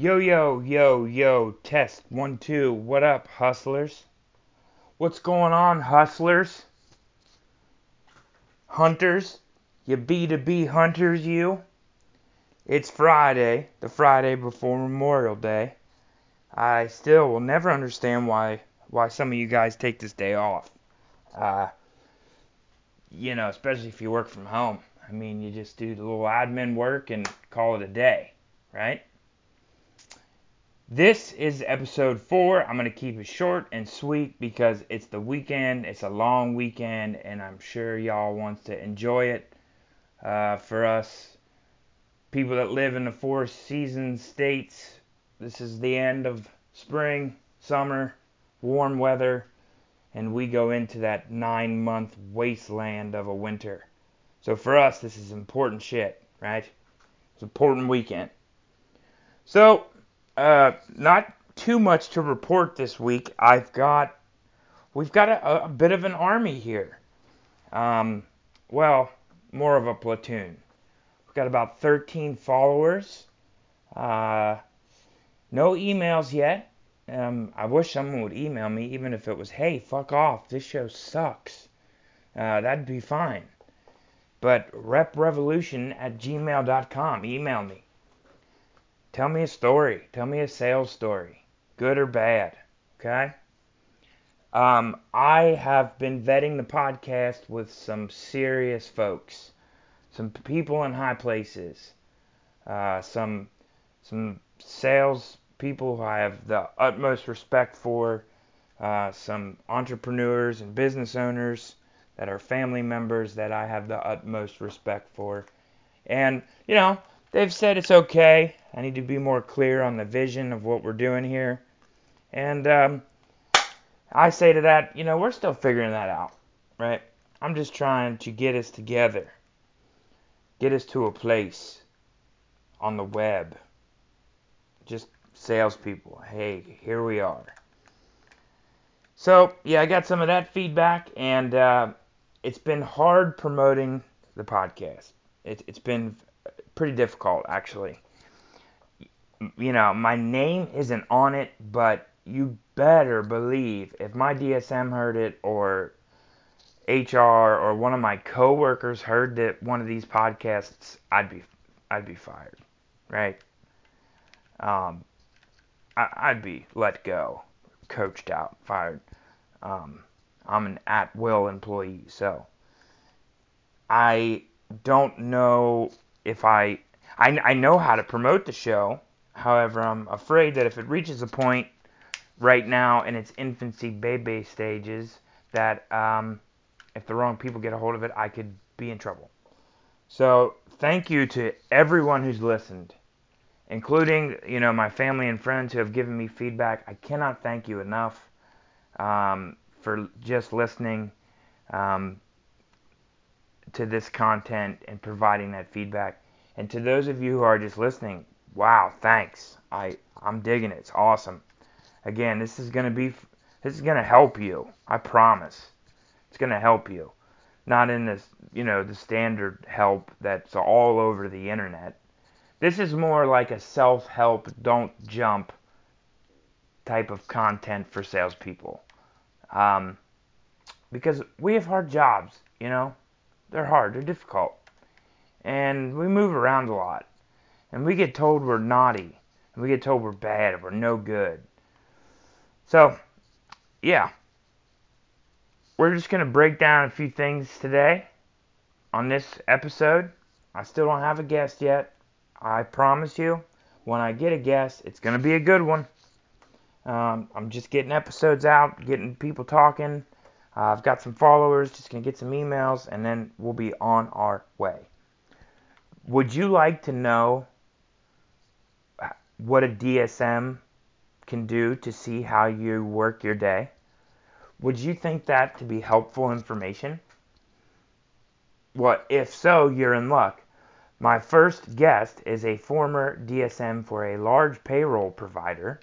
Yo, yo, yo, yo, test one, two. What up, hustlers? What's going on, hustlers? Hunters? You B2B hunters, you? It's Friday, the Friday before Memorial Day. I still will never understand why why some of you guys take this day off. Uh, you know, especially if you work from home. I mean, you just do the little admin work and call it a day, right? This is episode four. I'm going to keep it short and sweet because it's the weekend. It's a long weekend, and I'm sure y'all wants to enjoy it. Uh, for us, people that live in the four season states, this is the end of spring, summer, warm weather, and we go into that nine month wasteland of a winter. So for us, this is important shit, right? It's an important weekend. So uh, not too much to report this week. I've got, we've got a, a bit of an army here. Um, well, more of a platoon. We've got about 13 followers. Uh, no emails yet. Um, I wish someone would email me, even if it was, hey, fuck off, this show sucks. Uh, that'd be fine. But reprevolution at gmail.com, email me. Tell me a story. Tell me a sales story, good or bad. Okay? Um, I have been vetting the podcast with some serious folks, some people in high places, uh, some some sales people who I have the utmost respect for, uh, some entrepreneurs and business owners that are family members that I have the utmost respect for, and you know they've said it's okay. I need to be more clear on the vision of what we're doing here. And um, I say to that, you know, we're still figuring that out, right? I'm just trying to get us together, get us to a place on the web. Just salespeople. Hey, here we are. So, yeah, I got some of that feedback, and uh, it's been hard promoting the podcast. It, it's been pretty difficult, actually. You know, my name isn't on it, but you better believe if my DSM heard it or HR or one of my coworkers heard that one of these podcasts, I'd be I'd be fired, right? Um, I, would be let go, coached out, fired. Um, I'm an at will employee, so I don't know if I, I, I know how to promote the show. However, I'm afraid that if it reaches a point right now in its infancy baby stages, that um, if the wrong people get a hold of it, I could be in trouble. So thank you to everyone who's listened, including you know my family and friends who have given me feedback. I cannot thank you enough um, for just listening. Um, to this content and providing that feedback. And to those of you who are just listening, wow, thanks. I I'm digging it. It's awesome. Again, this is going to be this is to help you. I promise. It's going to help you. Not in this, you know, the standard help that's all over the internet. This is more like a self-help, don't jump type of content for salespeople. Um, because we have hard jobs, you know. They're hard, they're difficult. And we move around a lot. And we get told we're naughty. And we get told we're bad, we're no good. So, yeah. We're just going to break down a few things today on this episode. I still don't have a guest yet. I promise you, when I get a guest, it's going to be a good one. Um, I'm just getting episodes out, getting people talking, uh, I've got some followers, just going to get some emails, and then we'll be on our way. Would you like to know what a DSM can do to see how you work your day? Would you think that to be helpful information? Well, if so, you're in luck. My first guest is a former DSM for a large payroll provider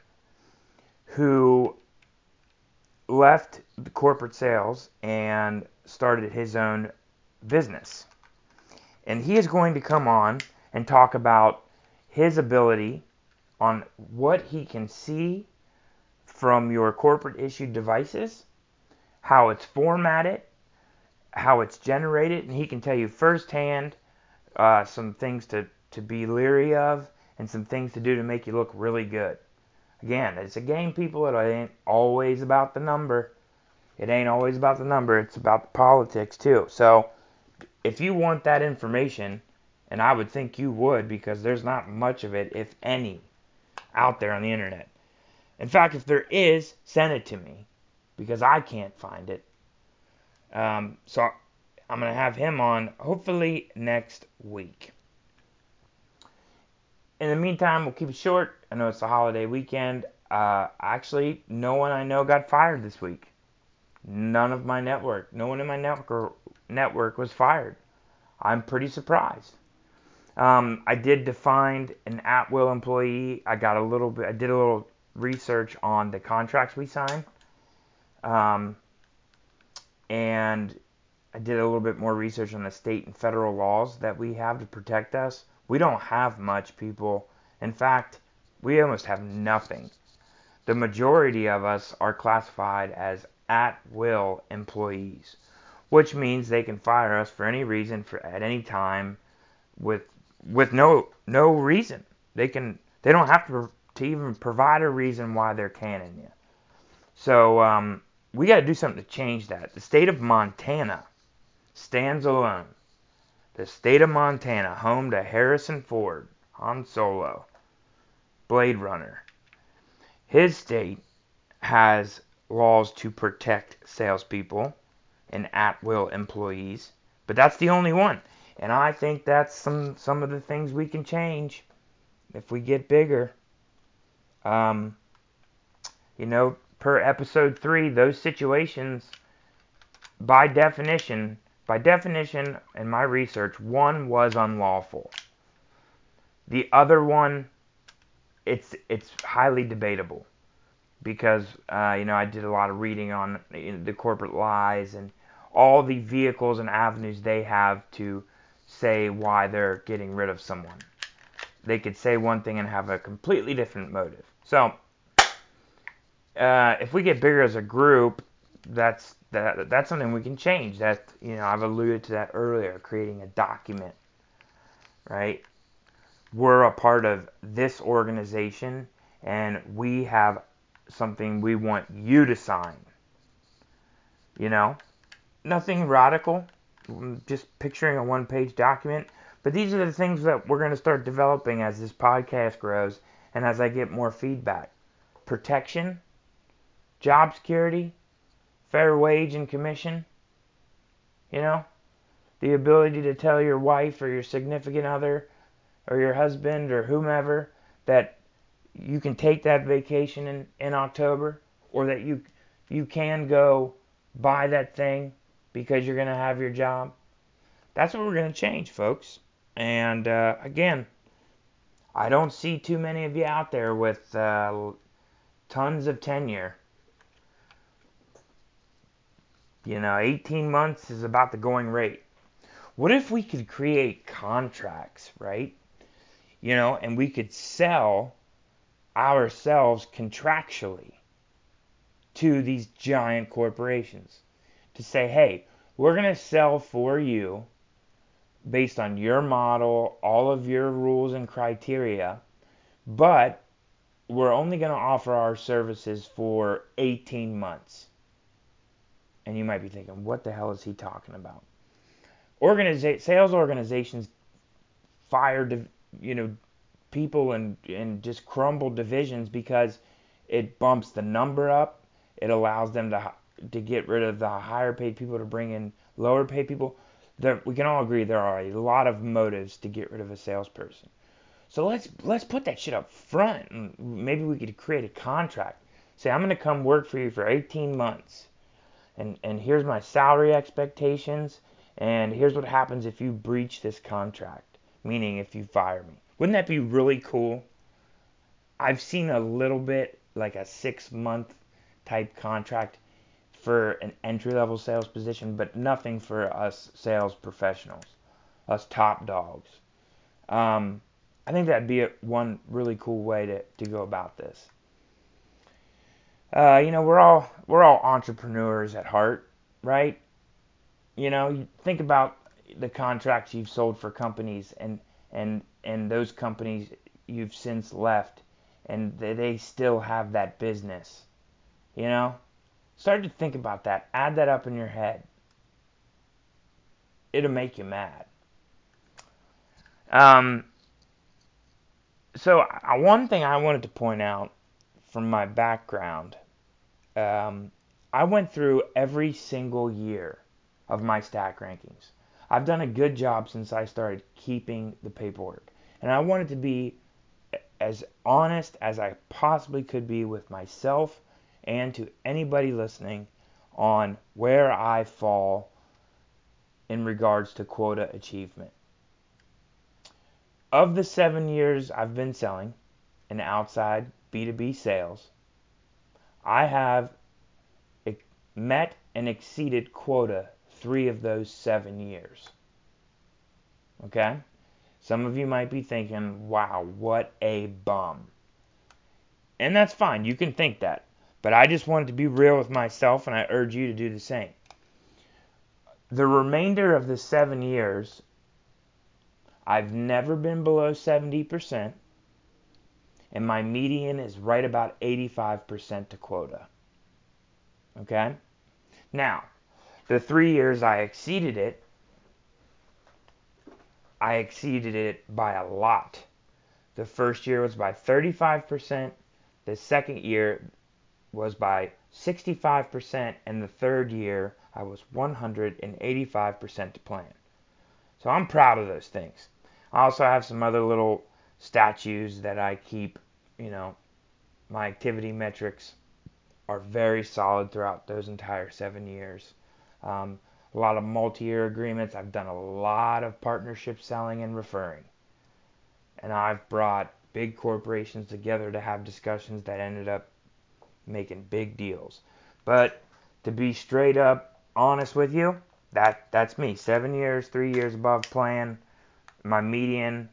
who left corporate sales and started his own business. And he is going to come on and talk about his ability on what he can see from your corporate issued devices, how it's formatted, how it's generated, and he can tell you firsthand uh, some things to, to be leery of and some things to do to make you look really good. Again, it's a game, people. It ain't always about the number. It ain't always about the number. It's about the politics too. So, if you want that information, and I would think you would because there's not much of it, if any, out there on the internet. In fact, if there is, send it to me because I can't find it. Um, so I'm going to have him on hopefully next week. In the meantime, we'll keep it short. I know it's a holiday weekend. Uh, actually, no one I know got fired this week. None of my network, no one in my network network was fired. I'm pretty surprised. Um, I did define an at-will employee. I got a little bit. I did a little research on the contracts we sign, um, and I did a little bit more research on the state and federal laws that we have to protect us. We don't have much, people. In fact, we almost have nothing. The majority of us are classified as at-will employees, which means they can fire us for any reason for at any time with with no no reason. They can they don't have to to even provide a reason why they're canning you. So um, we got to do something to change that. The state of Montana stands alone. The state of Montana, home to Harrison Ford, Han Solo, Blade Runner. His state has laws to protect salespeople and at will employees, but that's the only one. And I think that's some some of the things we can change if we get bigger. Um, you know, per episode three, those situations, by definition, by definition, in my research, one was unlawful. The other one, it's it's highly debatable because uh, you know I did a lot of reading on the corporate lies and all the vehicles and avenues they have to say why they're getting rid of someone. They could say one thing and have a completely different motive. So, uh, if we get bigger as a group, that's that that's something we can change. That you know I've alluded to that earlier, creating a document, right? We're a part of this organization, and we have something we want you to sign. You know, nothing radical, just picturing a one page document. But these are the things that we're going to start developing as this podcast grows and as I get more feedback. Protection, job security, fair wage and commission. You know, the ability to tell your wife or your significant other or your husband or whomever that you can take that vacation in, in October or that you you can go buy that thing because you're going to have your job. That's what we're going to change, folks. And uh, again, I don't see too many of you out there with uh, tons of tenure. You know, 18 months is about the going rate. What if we could create contracts, right? You know, and we could sell ourselves contractually to these giant corporations to say, hey, we're going to sell for you based on your model, all of your rules and criteria, but we're only going to offer our services for 18 months. And you might be thinking, what the hell is he talking about? Organiza- sales organizations fire, you know, people and and just crumble divisions because it bumps the number up. It allows them to to get rid of the higher paid people to bring in lower paid people. There, we can all agree there are a lot of motives to get rid of a salesperson. So let's let's put that shit up front, and maybe we could create a contract. Say I'm going to come work for you for 18 months, and and here's my salary expectations, and here's what happens if you breach this contract, meaning if you fire me. Wouldn't that be really cool? I've seen a little bit like a six month type contract for an entry level sales position, but nothing for us sales professionals, us top dogs. Um, I think that'd be a, one really cool way to, to go about this. Uh, you know, we're all we're all entrepreneurs at heart, right? You know, you think about the contracts you've sold for companies and and and those companies you've since left and they, they still have that business. You know? Start to think about that. Add that up in your head. It'll make you mad. Um, so, uh, one thing I wanted to point out from my background um, I went through every single year of my stack rankings. I've done a good job since I started keeping the paperwork. And I wanted to be as honest as I possibly could be with myself and to anybody listening on where I fall in regards to quota achievement. Of the seven years I've been selling in outside B2B sales, I have met and exceeded quota three of those seven years. Okay? Some of you might be thinking, wow, what a bum. And that's fine. You can think that. But I just wanted to be real with myself, and I urge you to do the same. The remainder of the seven years, I've never been below 70%, and my median is right about 85% to quota. Okay? Now, the three years I exceeded it, I exceeded it by a lot. The first year was by 35%, the second year was by 65%, and the third year I was 185% to plan. So I'm proud of those things. I also have some other little statues that I keep, you know, my activity metrics are very solid throughout those entire seven years. Um, a lot of multi-year agreements. I've done a lot of partnership selling and referring. And I've brought big corporations together to have discussions that ended up making big deals. But to be straight up honest with you, that that's me. 7 years, 3 years above plan. My median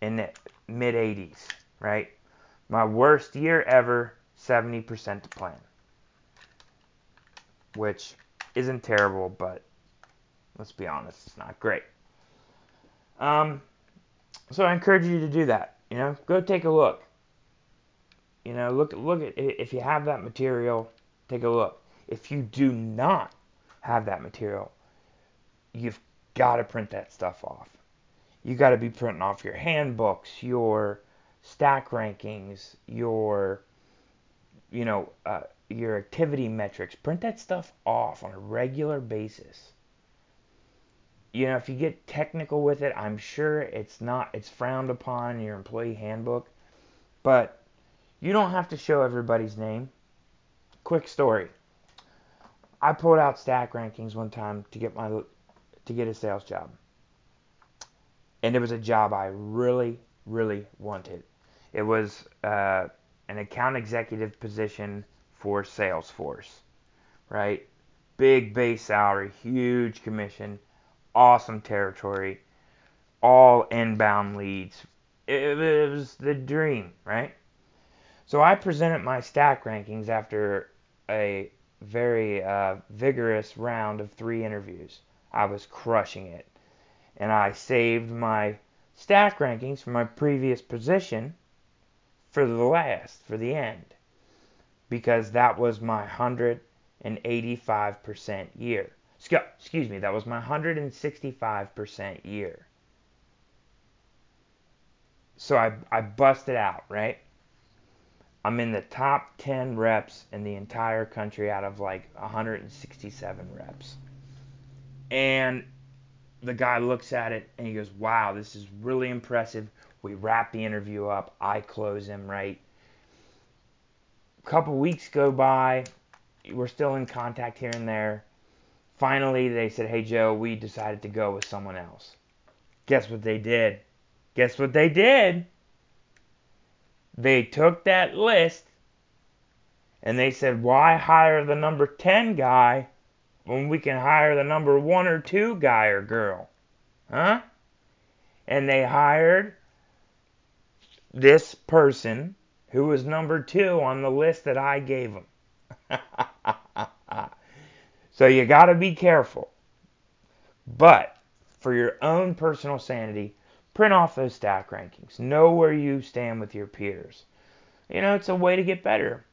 in the mid 80s, right? My worst year ever, 70% to plan. Which isn't terrible, but let's be honest, it's not great. Um, so I encourage you to do that. You know, go take a look. You know, look look at if you have that material, take a look. If you do not have that material, you've got to print that stuff off. You got to be printing off your handbooks, your stack rankings, your you know, uh, your activity metrics. Print that stuff off on a regular basis. You know, if you get technical with it, I'm sure it's not it's frowned upon in your employee handbook, but you don't have to show everybody's name. Quick story. I pulled out stack rankings one time to get my to get a sales job. And it was a job I really really wanted. It was uh, an account executive position for Salesforce, right? Big base salary, huge commission, awesome territory, all inbound leads. It, it was the dream, right? So I presented my stack rankings after a very uh, vigorous round of three interviews. I was crushing it. And I saved my stack rankings from my previous position for the last, for the end, because that was my 185% year. Excuse me, that was my 165% year. So I, I busted out, right? I'm in the top 10 reps in the entire country out of like 167 reps. And the guy looks at it and he goes, Wow, this is really impressive. We wrap the interview up. I close him, right? A couple weeks go by. We're still in contact here and there. Finally, they said, Hey, Joe, we decided to go with someone else. Guess what they did? Guess what they did? They took that list and they said, Why hire the number 10 guy when we can hire the number 1 or 2 guy or girl? Huh? And they hired this person who was number two on the list that I gave them. so you got to be careful. But for your own personal sanity, print off those stack rankings. Know where you stand with your peers. You know, it's a way to get better.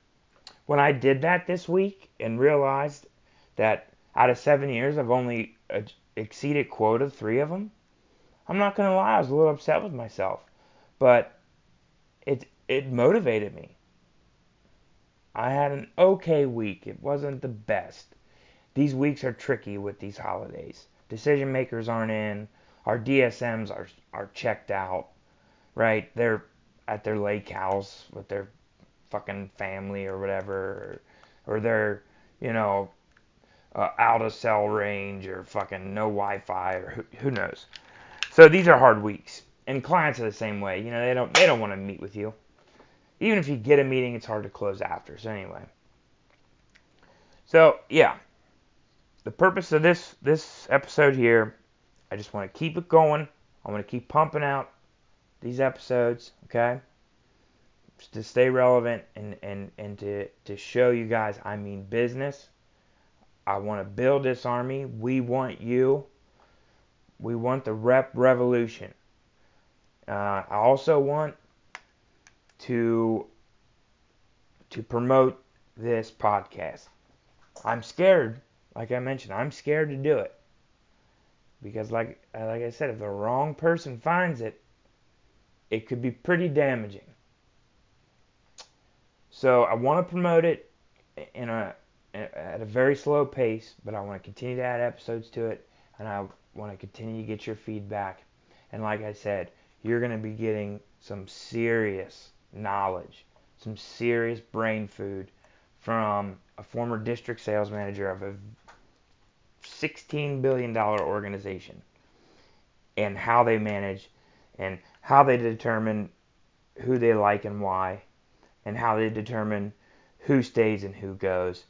When I did that this week and realized that out of seven years, I've only exceeded quota three of them, I'm not going to lie, I was a little upset with myself. But it, it motivated me. I had an okay week. It wasn't the best. These weeks are tricky with these holidays. Decision makers aren't in. Our DSMs are are checked out. Right? They're at their lake house with their fucking family or whatever, or, or they're you know uh, out of cell range or fucking no Wi-Fi or who, who knows. So these are hard weeks, and clients are the same way. You know they don't they don't want to meet with you. Even if you get a meeting, it's hard to close after. So anyway. So yeah, the purpose of this this episode here, I just want to keep it going. I want to keep pumping out these episodes, okay? Just to stay relevant and and and to to show you guys I mean business. I want to build this army. We want you. We want the rep revolution. Uh, I also want to to promote this podcast. I'm scared like I mentioned, I'm scared to do it because, like uh, like I said, if the wrong person finds it, it could be pretty damaging. So I want to promote it in a at a very slow pace, but I want to continue to add episodes to it, and I want to continue to get your feedback. And like I said, you're going to be getting some serious knowledge, some serious brain food from a former district sales manager of a $16 billion organization and how they manage and how they determine who they like and why and how they determine who stays and who goes.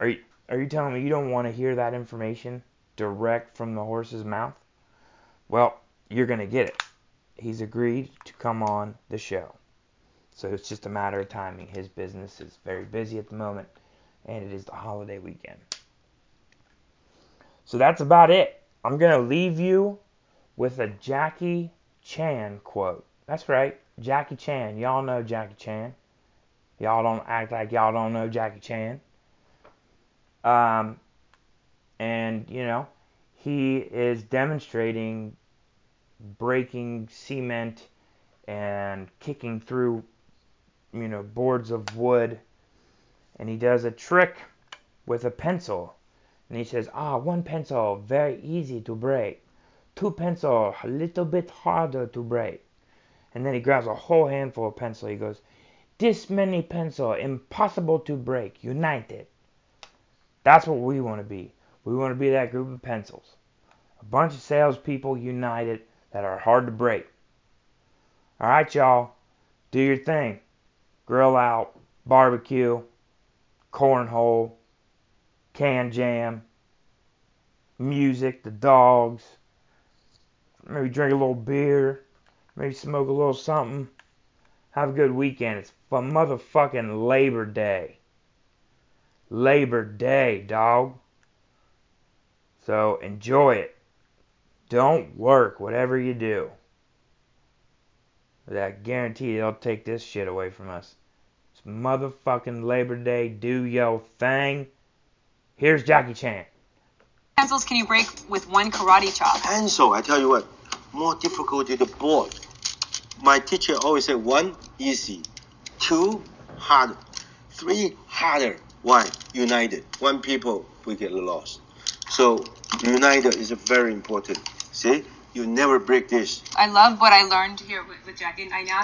Are you, are you telling me you don't want to hear that information direct from the horse's mouth? Well, you're going to get it. He's agreed to come on the show. So it's just a matter of timing. His business is very busy at the moment, and it is the holiday weekend. So that's about it. I'm going to leave you with a Jackie Chan quote. That's right, Jackie Chan. Y'all know Jackie Chan. Y'all don't act like y'all don't know Jackie Chan. Um, and, you know, he is demonstrating breaking cement and kicking through, you know, boards of wood. And he does a trick with a pencil and he says, ah, one pencil, very easy to break. Two pencil, a little bit harder to break. And then he grabs a whole handful of pencil. He goes, this many pencil, impossible to break, united. That's what we want to be. We want to be that group of pencils. A bunch of salespeople united that are hard to break. All right, y'all. Do your thing. Grill out, barbecue, cornhole, KanJam, music, the dogs, maybe drink a little beer, maybe smoke a little something. Have a good weekend. It's for motherfucking Labor Day. Labor Day, dog. So enjoy it. Don't work, whatever you do. That guarantee they'll take this shit away from us. It's motherfucking Labor Day. Do your thing. Here's Jackie Chan. Pencils can you break with one karate chop? Pencil, I tell you what, more difficult to the board. My teacher always said one, easy. Two, hard. Three, harder. Why? United. One people, we get lost. So, united is very important. See? You never break this. I love what I learned here with, with Jackie. I now